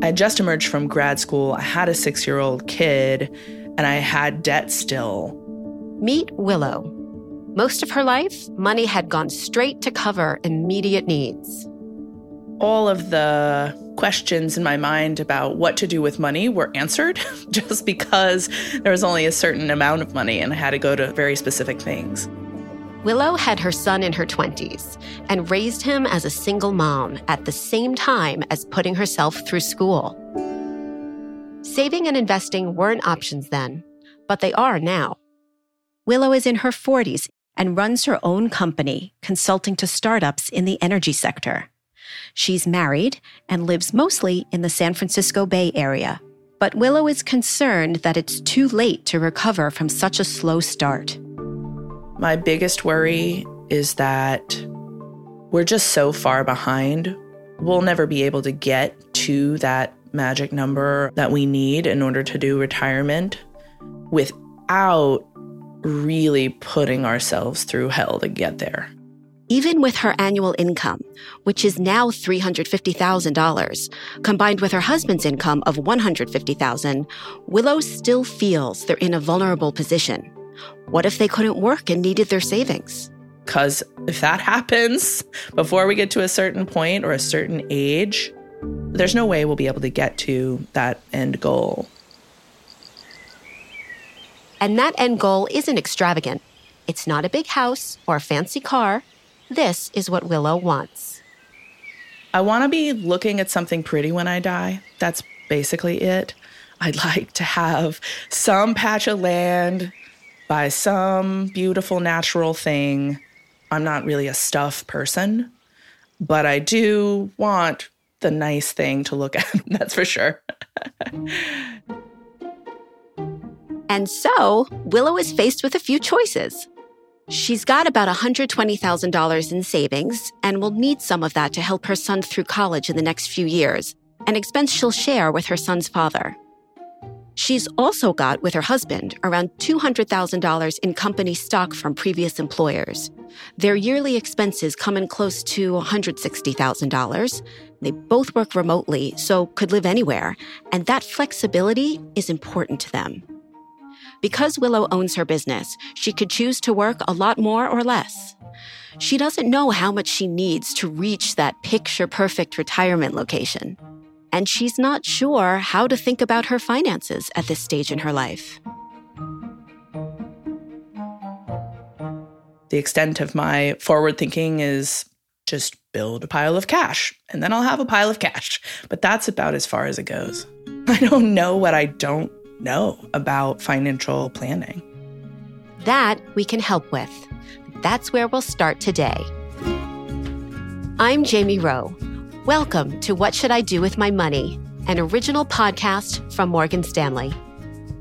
I had just emerged from grad school. I had a six year old kid, and I had debt still. Meet Willow. Most of her life, money had gone straight to cover immediate needs. All of the questions in my mind about what to do with money were answered just because there was only a certain amount of money and I had to go to very specific things. Willow had her son in her 20s and raised him as a single mom at the same time as putting herself through school. Saving and investing weren't options then, but they are now. Willow is in her 40s and runs her own company, consulting to startups in the energy sector. She's married and lives mostly in the San Francisco Bay Area. But Willow is concerned that it's too late to recover from such a slow start. My biggest worry is that we're just so far behind. We'll never be able to get to that magic number that we need in order to do retirement without really putting ourselves through hell to get there. Even with her annual income, which is now $350,000, combined with her husband's income of 150,000, Willow still feels they're in a vulnerable position. What if they couldn't work and needed their savings? Because if that happens before we get to a certain point or a certain age, there's no way we'll be able to get to that end goal. And that end goal isn't extravagant. It's not a big house or a fancy car. This is what Willow wants. I want to be looking at something pretty when I die. That's basically it. I'd like to have some patch of land by some beautiful natural thing. I'm not really a stuff person, but I do want the nice thing to look at. That's for sure. and so, Willow is faced with a few choices. She's got about $120,000 in savings and will need some of that to help her son through college in the next few years, an expense she'll share with her son's father. She's also got, with her husband, around $200,000 in company stock from previous employers. Their yearly expenses come in close to $160,000. They both work remotely, so could live anywhere, and that flexibility is important to them. Because Willow owns her business, she could choose to work a lot more or less. She doesn't know how much she needs to reach that picture perfect retirement location and she's not sure how to think about her finances at this stage in her life. The extent of my forward thinking is just build a pile of cash and then I'll have a pile of cash. But that's about as far as it goes. I don't know what I don't know about financial planning. That we can help with. That's where we'll start today. I'm Jamie Rowe Welcome to What Should I Do with My Money, an original podcast from Morgan Stanley.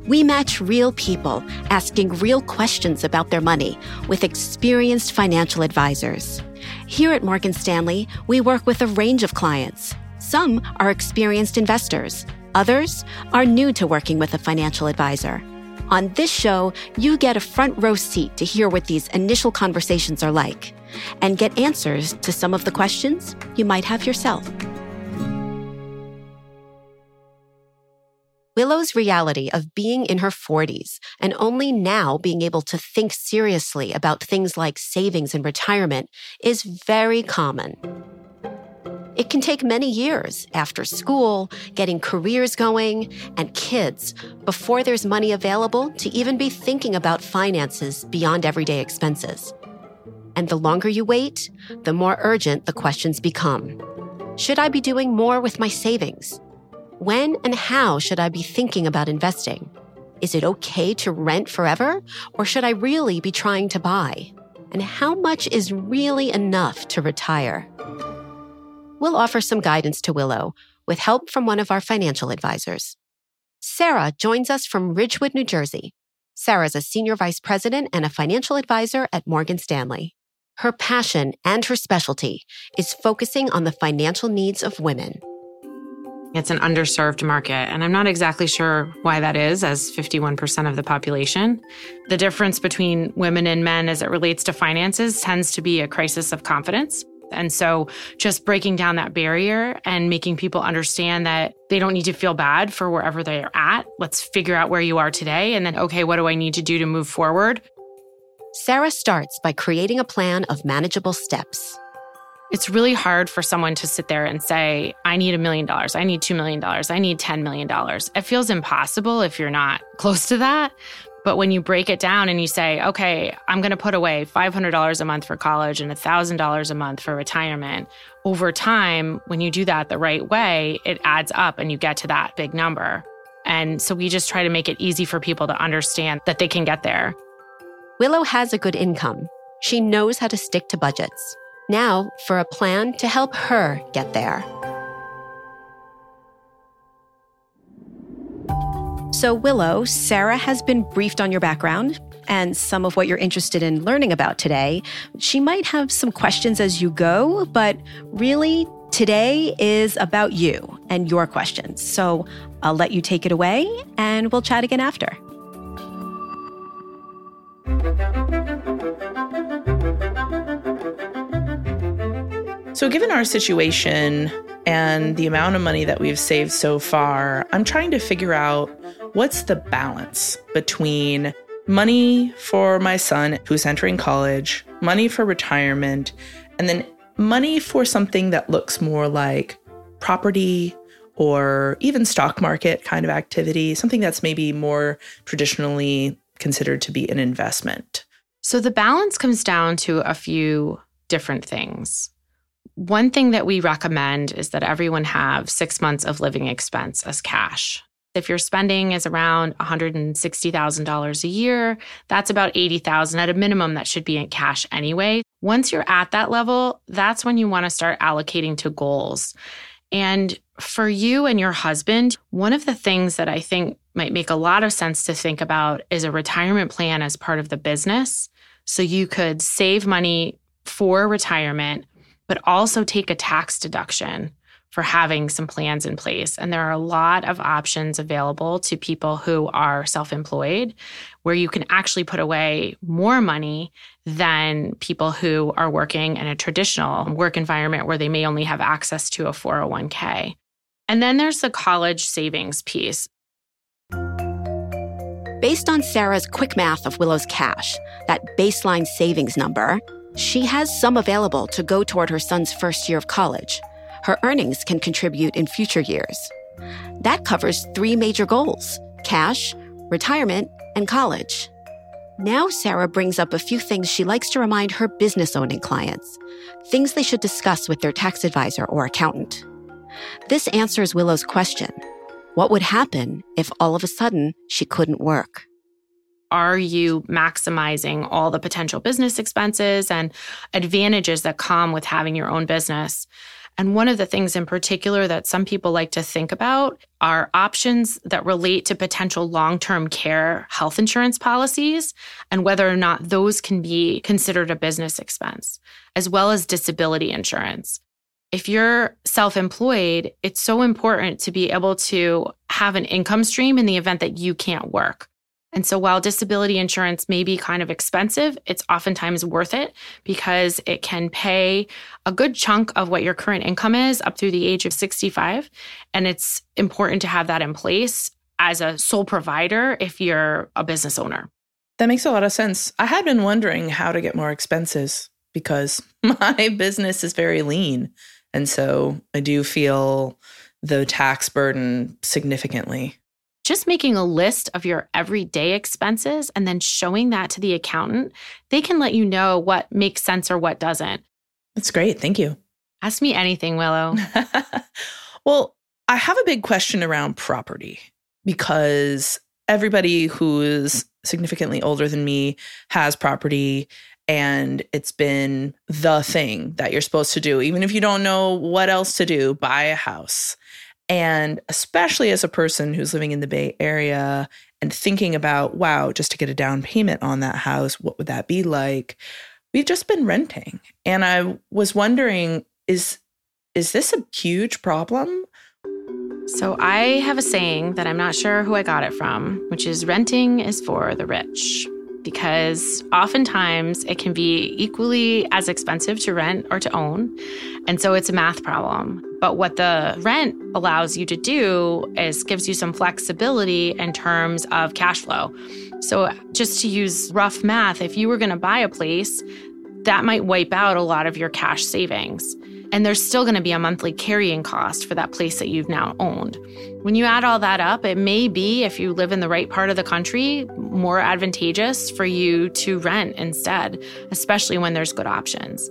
We match real people asking real questions about their money with experienced financial advisors. Here at Morgan Stanley, we work with a range of clients. Some are experienced investors, others are new to working with a financial advisor. On this show, you get a front row seat to hear what these initial conversations are like and get answers to some of the questions you might have yourself. Willow's reality of being in her 40s and only now being able to think seriously about things like savings and retirement is very common. It can take many years after school, getting careers going, and kids before there's money available to even be thinking about finances beyond everyday expenses. And the longer you wait, the more urgent the questions become. Should I be doing more with my savings? When and how should I be thinking about investing? Is it okay to rent forever, or should I really be trying to buy? And how much is really enough to retire? We'll offer some guidance to Willow with help from one of our financial advisors. Sarah joins us from Ridgewood, New Jersey. Sarah's a senior vice president and a financial advisor at Morgan Stanley. Her passion and her specialty is focusing on the financial needs of women. It's an underserved market, and I'm not exactly sure why that is, as 51% of the population. The difference between women and men as it relates to finances tends to be a crisis of confidence. And so just breaking down that barrier and making people understand that they don't need to feel bad for wherever they are at. Let's figure out where you are today and then, okay, what do I need to do to move forward? Sarah starts by creating a plan of manageable steps. It's really hard for someone to sit there and say, I need a million dollars, I need $2 million, I need $10 million. It feels impossible if you're not close to that. But when you break it down and you say, okay, I'm going to put away $500 a month for college and $1,000 a month for retirement, over time, when you do that the right way, it adds up and you get to that big number. And so we just try to make it easy for people to understand that they can get there. Willow has a good income. She knows how to stick to budgets. Now, for a plan to help her get there. So, Willow, Sarah has been briefed on your background and some of what you're interested in learning about today. She might have some questions as you go, but really, today is about you and your questions. So, I'll let you take it away and we'll chat again after. So, given our situation and the amount of money that we've saved so far, I'm trying to figure out what's the balance between money for my son who's entering college, money for retirement, and then money for something that looks more like property or even stock market kind of activity, something that's maybe more traditionally considered to be an investment. So the balance comes down to a few different things. One thing that we recommend is that everyone have six months of living expense as cash. If your spending is around $160,000 a year, that's about $80,000 at a minimum that should be in cash anyway. Once you're at that level, that's when you want to start allocating to goals. And for you and your husband, one of the things that I think might make a lot of sense to think about is a retirement plan as part of the business. So you could save money for retirement but also take a tax deduction for having some plans in place. And there are a lot of options available to people who are self employed where you can actually put away more money than people who are working in a traditional work environment where they may only have access to a 401k. And then there's the college savings piece. Based on Sarah's quick math of Willow's cash, that baseline savings number, she has some available to go toward her son's first year of college. Her earnings can contribute in future years. That covers three major goals cash, retirement, and college. Now, Sarah brings up a few things she likes to remind her business owning clients, things they should discuss with their tax advisor or accountant. This answers Willow's question What would happen if all of a sudden she couldn't work? Are you maximizing all the potential business expenses and advantages that come with having your own business? And one of the things in particular that some people like to think about are options that relate to potential long term care health insurance policies and whether or not those can be considered a business expense, as well as disability insurance. If you're self employed, it's so important to be able to have an income stream in the event that you can't work. And so while disability insurance may be kind of expensive, it's oftentimes worth it because it can pay a good chunk of what your current income is up through the age of 65. And it's important to have that in place as a sole provider if you're a business owner. That makes a lot of sense. I had been wondering how to get more expenses because my business is very lean. And so I do feel the tax burden significantly just making a list of your everyday expenses and then showing that to the accountant, they can let you know what makes sense or what doesn't. That's great. Thank you. Ask me anything, Willow. well, I have a big question around property because everybody who's significantly older than me has property and it's been the thing that you're supposed to do even if you don't know what else to do buy a house and especially as a person who's living in the Bay Area and thinking about, wow, just to get a down payment on that house, what would that be like? We've just been renting. And I was wondering, is is this a huge problem? So I have a saying that I'm not sure who I got it from, which is renting is for the rich because oftentimes it can be equally as expensive to rent or to own. And so it's a math problem. But what the rent allows you to do is gives you some flexibility in terms of cash flow. So just to use rough math, if you were going to buy a place, that might wipe out a lot of your cash savings. And there's still going to be a monthly carrying cost for that place that you've now owned. When you add all that up, it may be, if you live in the right part of the country, more advantageous for you to rent instead, especially when there's good options.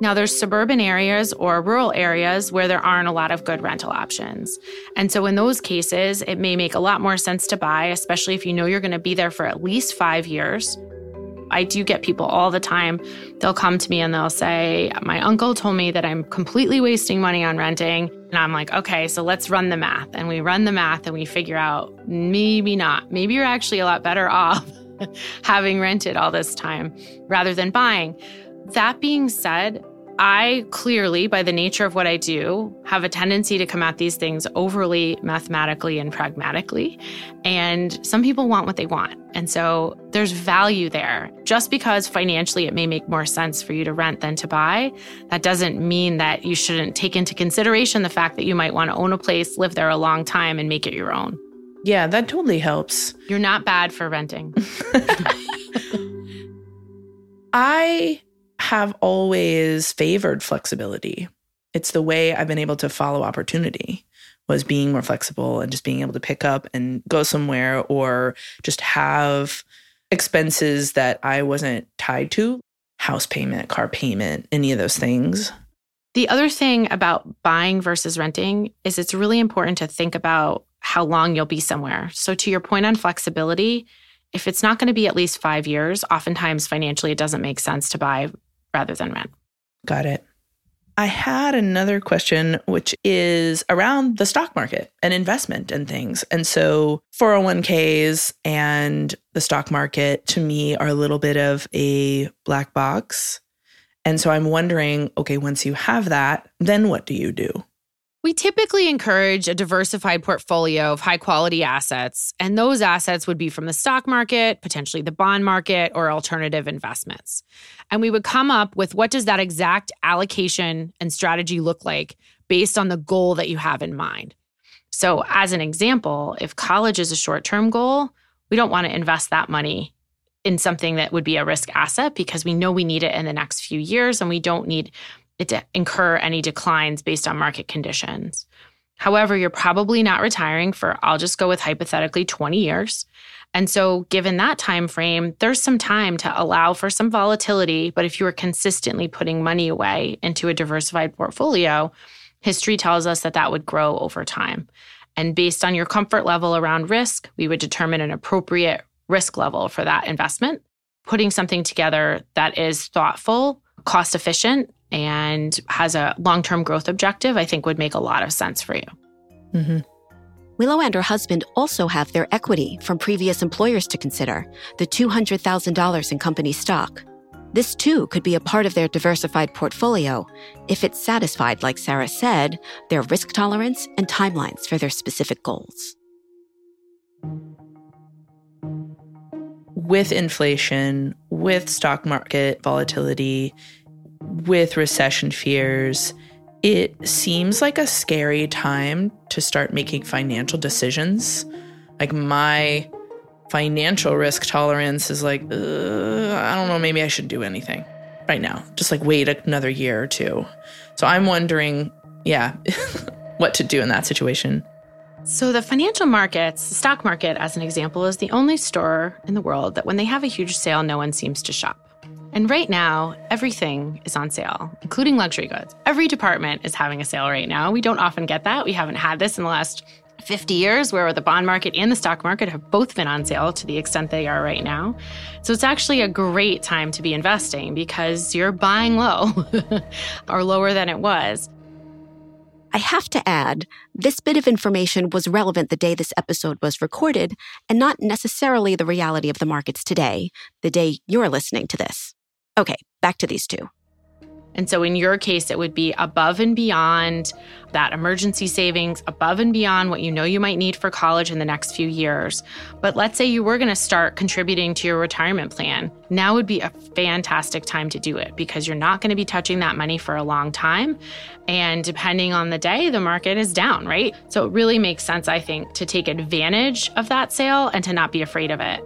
Now, there's suburban areas or rural areas where there aren't a lot of good rental options. And so, in those cases, it may make a lot more sense to buy, especially if you know you're going to be there for at least five years. I do get people all the time. They'll come to me and they'll say, My uncle told me that I'm completely wasting money on renting. And I'm like, Okay, so let's run the math. And we run the math and we figure out maybe not. Maybe you're actually a lot better off having rented all this time rather than buying. That being said, I clearly, by the nature of what I do, have a tendency to come at these things overly mathematically and pragmatically. And some people want what they want. And so there's value there. Just because financially it may make more sense for you to rent than to buy, that doesn't mean that you shouldn't take into consideration the fact that you might want to own a place, live there a long time, and make it your own. Yeah, that totally helps. You're not bad for renting. I have always favored flexibility. It's the way I've been able to follow opportunity was being more flexible and just being able to pick up and go somewhere or just have expenses that I wasn't tied to, house payment, car payment, any of those things. The other thing about buying versus renting is it's really important to think about how long you'll be somewhere. So to your point on flexibility, if it's not going to be at least 5 years, oftentimes financially it doesn't make sense to buy rather than rent. Got it. I had another question, which is around the stock market and investment and things. And so 401ks and the stock market to me are a little bit of a black box. And so I'm wondering okay, once you have that, then what do you do? We typically encourage a diversified portfolio of high quality assets, and those assets would be from the stock market, potentially the bond market, or alternative investments. And we would come up with what does that exact allocation and strategy look like based on the goal that you have in mind. So, as an example, if college is a short term goal, we don't want to invest that money in something that would be a risk asset because we know we need it in the next few years and we don't need incur any declines based on market conditions. However, you're probably not retiring for I'll just go with hypothetically 20 years. And so given that time frame, there's some time to allow for some volatility, but if you are consistently putting money away into a diversified portfolio, history tells us that that would grow over time. And based on your comfort level around risk, we would determine an appropriate risk level for that investment. Putting something together that is thoughtful, cost efficient, and has a long term growth objective, I think would make a lot of sense for you. Mm-hmm. Willow and her husband also have their equity from previous employers to consider the $200,000 in company stock. This too could be a part of their diversified portfolio if it satisfied, like Sarah said, their risk tolerance and timelines for their specific goals. With inflation, with stock market volatility, with recession fears, it seems like a scary time to start making financial decisions. Like my financial risk tolerance is like, uh, I don't know, maybe I should do anything right now. Just like wait another year or two. So I'm wondering, yeah, what to do in that situation. So, the financial markets, the stock market, as an example, is the only store in the world that when they have a huge sale, no one seems to shop. And right now, everything is on sale, including luxury goods. Every department is having a sale right now. We don't often get that. We haven't had this in the last 50 years where the bond market and the stock market have both been on sale to the extent they are right now. So it's actually a great time to be investing because you're buying low or lower than it was. I have to add, this bit of information was relevant the day this episode was recorded and not necessarily the reality of the markets today, the day you're listening to this. Okay, back to these two. And so in your case, it would be above and beyond that emergency savings, above and beyond what you know you might need for college in the next few years. But let's say you were going to start contributing to your retirement plan. Now would be a fantastic time to do it because you're not going to be touching that money for a long time. And depending on the day, the market is down, right? So it really makes sense, I think, to take advantage of that sale and to not be afraid of it.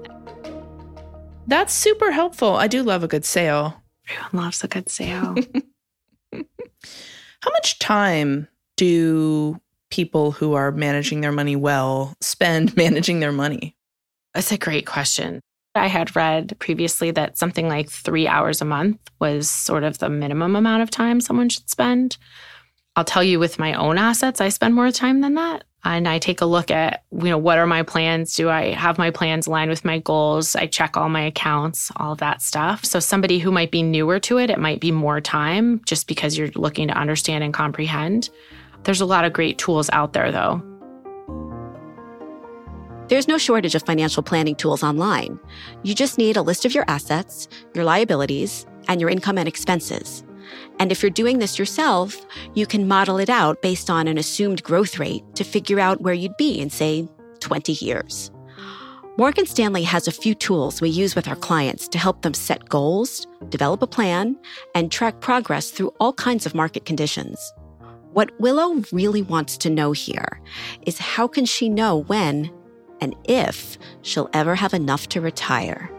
That's super helpful. I do love a good sale. Everyone loves a good sale. How much time do people who are managing their money well spend managing their money? That's a great question. I had read previously that something like three hours a month was sort of the minimum amount of time someone should spend. I'll tell you with my own assets, I spend more time than that and I take a look at, you know, what are my plans? Do I have my plans aligned with my goals? I check all my accounts, all that stuff. So somebody who might be newer to it, it might be more time just because you're looking to understand and comprehend. There's a lot of great tools out there though. There's no shortage of financial planning tools online. You just need a list of your assets, your liabilities, and your income and expenses. And if you're doing this yourself, you can model it out based on an assumed growth rate to figure out where you'd be in, say, 20 years. Morgan Stanley has a few tools we use with our clients to help them set goals, develop a plan, and track progress through all kinds of market conditions. What Willow really wants to know here is how can she know when and if she'll ever have enough to retire?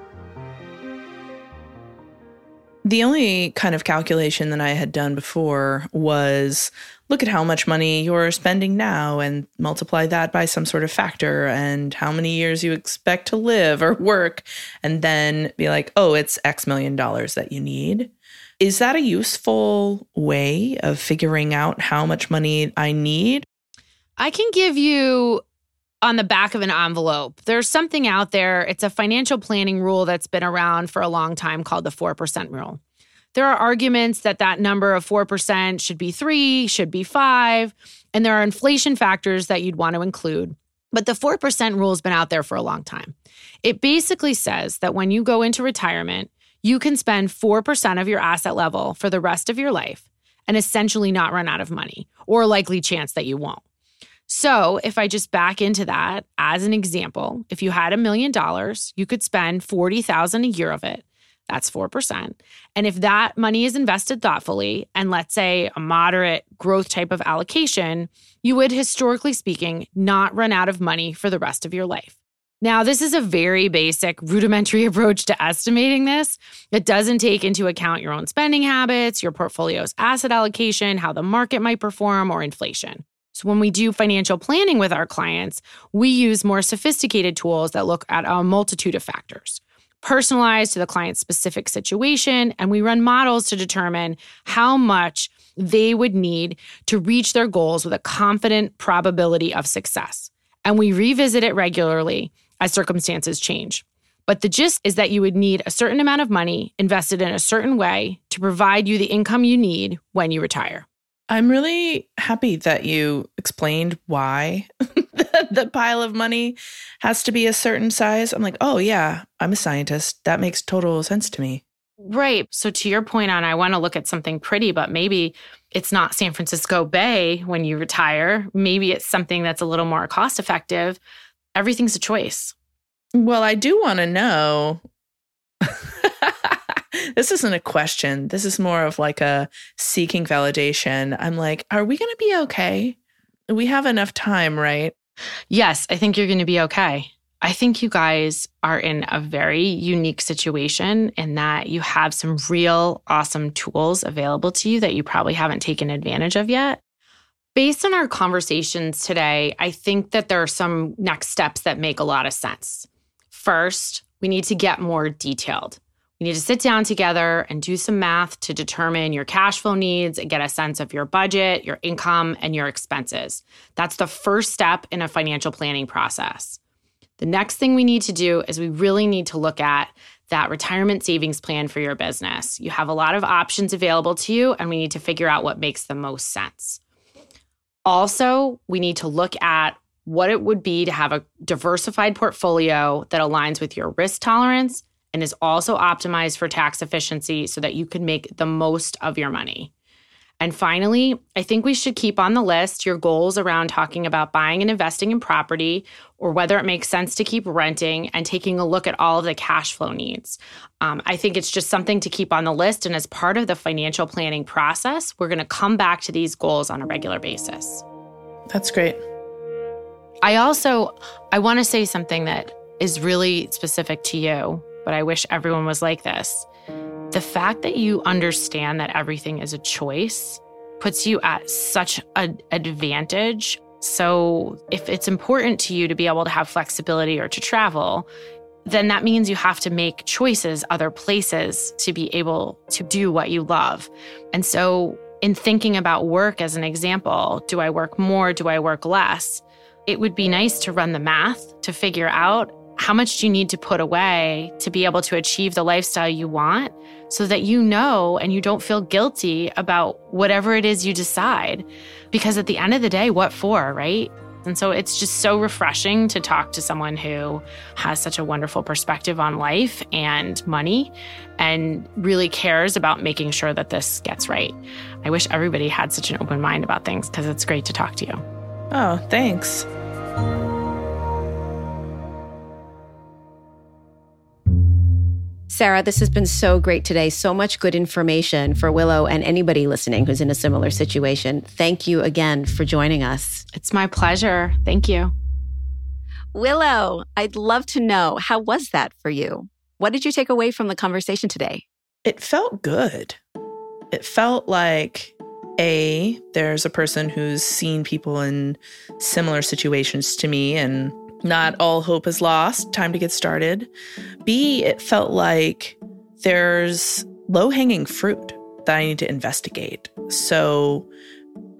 The only kind of calculation that I had done before was look at how much money you're spending now and multiply that by some sort of factor and how many years you expect to live or work, and then be like, oh, it's X million dollars that you need. Is that a useful way of figuring out how much money I need? I can give you on the back of an envelope. There's something out there. It's a financial planning rule that's been around for a long time called the 4% rule. There are arguments that that number of 4% should be 3, should be 5, and there are inflation factors that you'd want to include. But the 4% rule has been out there for a long time. It basically says that when you go into retirement, you can spend 4% of your asset level for the rest of your life and essentially not run out of money, or likely chance that you won't. So, if I just back into that as an example, if you had a million dollars, you could spend 40,000 a year of it. That's 4%. And if that money is invested thoughtfully and let's say a moderate growth type of allocation, you would historically speaking not run out of money for the rest of your life. Now, this is a very basic, rudimentary approach to estimating this. It doesn't take into account your own spending habits, your portfolio's asset allocation, how the market might perform, or inflation. When we do financial planning with our clients, we use more sophisticated tools that look at a multitude of factors, personalized to the client's specific situation, and we run models to determine how much they would need to reach their goals with a confident probability of success. And we revisit it regularly as circumstances change. But the gist is that you would need a certain amount of money invested in a certain way to provide you the income you need when you retire. I'm really happy that you explained why the pile of money has to be a certain size. I'm like, oh, yeah, I'm a scientist. That makes total sense to me. Right. So, to your point on, I want to look at something pretty, but maybe it's not San Francisco Bay when you retire. Maybe it's something that's a little more cost effective. Everything's a choice. Well, I do want to know this isn't a question. This is more of like a seeking validation. I'm like, are we going to be okay? We have enough time, right? Yes, I think you're going to be okay. I think you guys are in a very unique situation in that you have some real awesome tools available to you that you probably haven't taken advantage of yet. Based on our conversations today, I think that there are some next steps that make a lot of sense. First, we need to get more detailed. You need to sit down together and do some math to determine your cash flow needs and get a sense of your budget, your income, and your expenses. That's the first step in a financial planning process. The next thing we need to do is we really need to look at that retirement savings plan for your business. You have a lot of options available to you, and we need to figure out what makes the most sense. Also, we need to look at what it would be to have a diversified portfolio that aligns with your risk tolerance and is also optimized for tax efficiency so that you can make the most of your money. And finally, I think we should keep on the list your goals around talking about buying and investing in property or whether it makes sense to keep renting and taking a look at all of the cash flow needs. Um, I think it's just something to keep on the list. And as part of the financial planning process, we're going to come back to these goals on a regular basis. That's great. I also I want to say something that is really specific to you, but I wish everyone was like this. The fact that you understand that everything is a choice puts you at such an advantage. So, if it's important to you to be able to have flexibility or to travel, then that means you have to make choices other places to be able to do what you love. And so, in thinking about work as an example, do I work more? Do I work less? It would be nice to run the math to figure out how much do you need to put away to be able to achieve the lifestyle you want so that you know and you don't feel guilty about whatever it is you decide. Because at the end of the day, what for, right? And so it's just so refreshing to talk to someone who has such a wonderful perspective on life and money and really cares about making sure that this gets right. I wish everybody had such an open mind about things because it's great to talk to you. Oh, thanks. Sarah, this has been so great today. So much good information for Willow and anybody listening who's in a similar situation. Thank you again for joining us. It's my pleasure. Thank you. Willow, I'd love to know how was that for you? What did you take away from the conversation today? It felt good. It felt like a there's a person who's seen people in similar situations to me and not all hope is lost. Time to get started. B, it felt like there's low hanging fruit that I need to investigate. So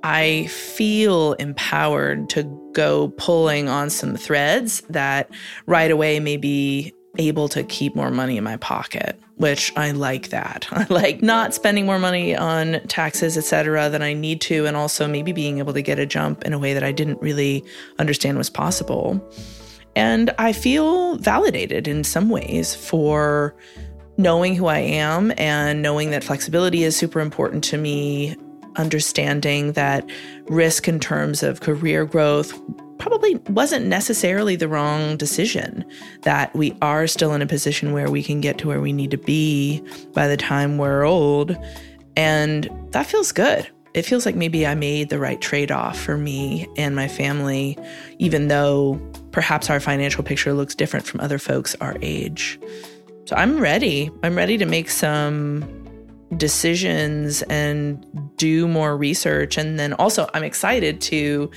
I feel empowered to go pulling on some threads that right away may be able to keep more money in my pocket, which I like that. I like not spending more money on taxes, et cetera, than I need to, and also maybe being able to get a jump in a way that I didn't really understand was possible. And I feel validated in some ways for knowing who I am and knowing that flexibility is super important to me, understanding that risk in terms of career growth probably wasn't necessarily the wrong decision, that we are still in a position where we can get to where we need to be by the time we're old. And that feels good. It feels like maybe I made the right trade off for me and my family, even though perhaps our financial picture looks different from other folks our age. So I'm ready. I'm ready to make some decisions and do more research. And then also, I'm excited to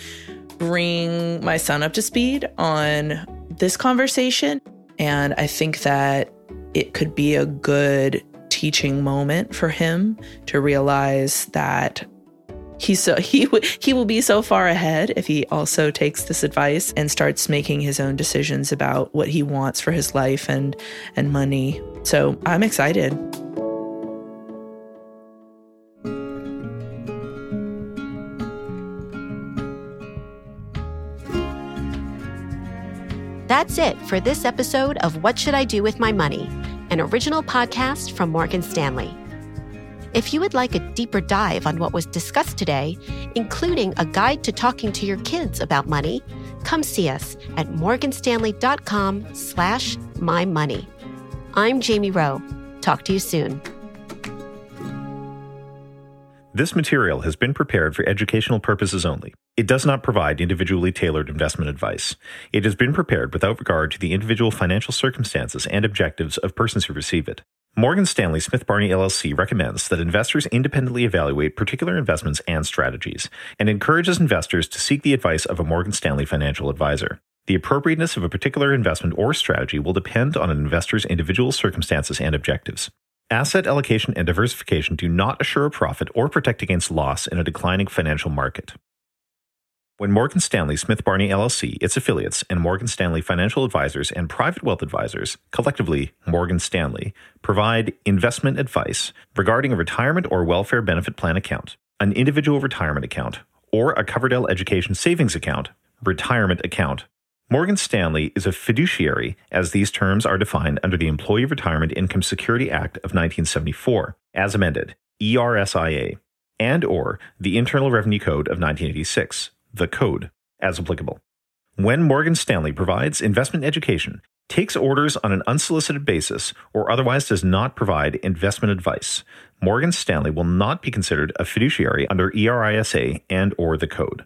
bring my son up to speed on this conversation. And I think that it could be a good teaching moment for him to realize that he's so he he will be so far ahead if he also takes this advice and starts making his own decisions about what he wants for his life and and money. So I'm excited. That's it for this episode of What Should I Do with My Money, an original podcast from Morgan Stanley. If you would like a deeper dive on what was discussed today, including a guide to talking to your kids about money, come see us at morganstanley.com slash mymoney. I'm Jamie Rowe. Talk to you soon. This material has been prepared for educational purposes only. It does not provide individually tailored investment advice. It has been prepared without regard to the individual financial circumstances and objectives of persons who receive it. Morgan Stanley Smith Barney LLC recommends that investors independently evaluate particular investments and strategies and encourages investors to seek the advice of a Morgan Stanley financial advisor. The appropriateness of a particular investment or strategy will depend on an investor's individual circumstances and objectives. Asset allocation and diversification do not assure a profit or protect against loss in a declining financial market. When Morgan Stanley Smith Barney LLC, its affiliates, and Morgan Stanley Financial Advisors and Private Wealth Advisors, collectively Morgan Stanley, provide investment advice regarding a retirement or welfare benefit plan account, an individual retirement account, or a Coverdell Education Savings Account, retirement account, Morgan Stanley is a fiduciary as these terms are defined under the Employee Retirement Income Security Act of 1974, as amended, ERISA, and or the Internal Revenue Code of 1986, the code, as applicable. When Morgan Stanley provides investment education, takes orders on an unsolicited basis, or otherwise does not provide investment advice, Morgan Stanley will not be considered a fiduciary under ERISA and or the code.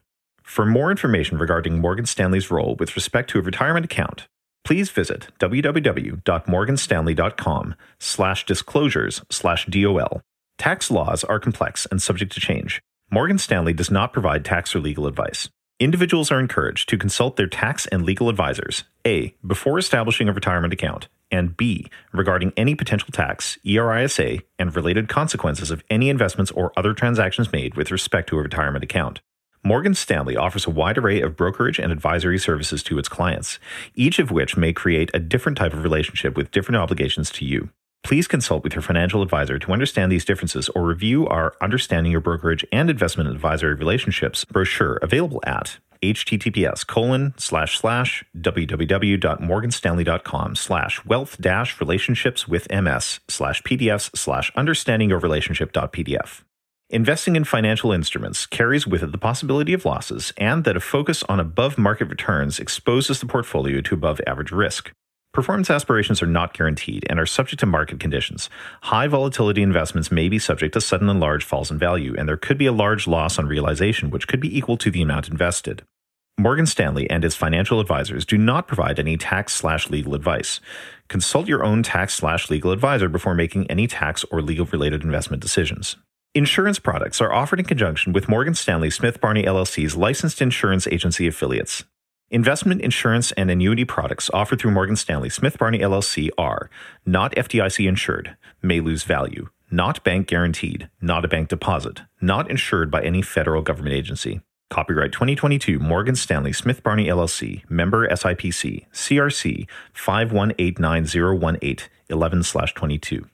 For more information regarding Morgan Stanley's role with respect to a retirement account, please visit www.morganstanley.com slash disclosures slash DOL. Tax laws are complex and subject to change. Morgan Stanley does not provide tax or legal advice. Individuals are encouraged to consult their tax and legal advisors, A, before establishing a retirement account, and B, regarding any potential tax, ERISA, and related consequences of any investments or other transactions made with respect to a retirement account. Morgan Stanley offers a wide array of brokerage and advisory services to its clients, each of which may create a different type of relationship with different obligations to you. Please consult with your financial advisor to understand these differences or review our Understanding Your Brokerage and Investment Advisory Relationships brochure available at https colon slash slash www.morganstanley.com slash wealth dash relationships with ms slash pdfs slash understanding your relationship.pdf. Investing in financial instruments carries with it the possibility of losses and that a focus on above market returns exposes the portfolio to above average risk. Performance aspirations are not guaranteed and are subject to market conditions. High volatility investments may be subject to sudden and large falls in value, and there could be a large loss on realization, which could be equal to the amount invested. Morgan Stanley and its financial advisors do not provide any tax slash legal advice. Consult your own tax slash legal advisor before making any tax or legal related investment decisions. Insurance products are offered in conjunction with Morgan Stanley Smith Barney LLC's licensed insurance agency affiliates. Investment insurance and annuity products offered through Morgan Stanley Smith Barney LLC are not FDIC insured, may lose value, not bank guaranteed, not a bank deposit, not insured by any federal government agency. Copyright 2022 Morgan Stanley Smith Barney LLC, member SIPC, CRC 5189018 11/22.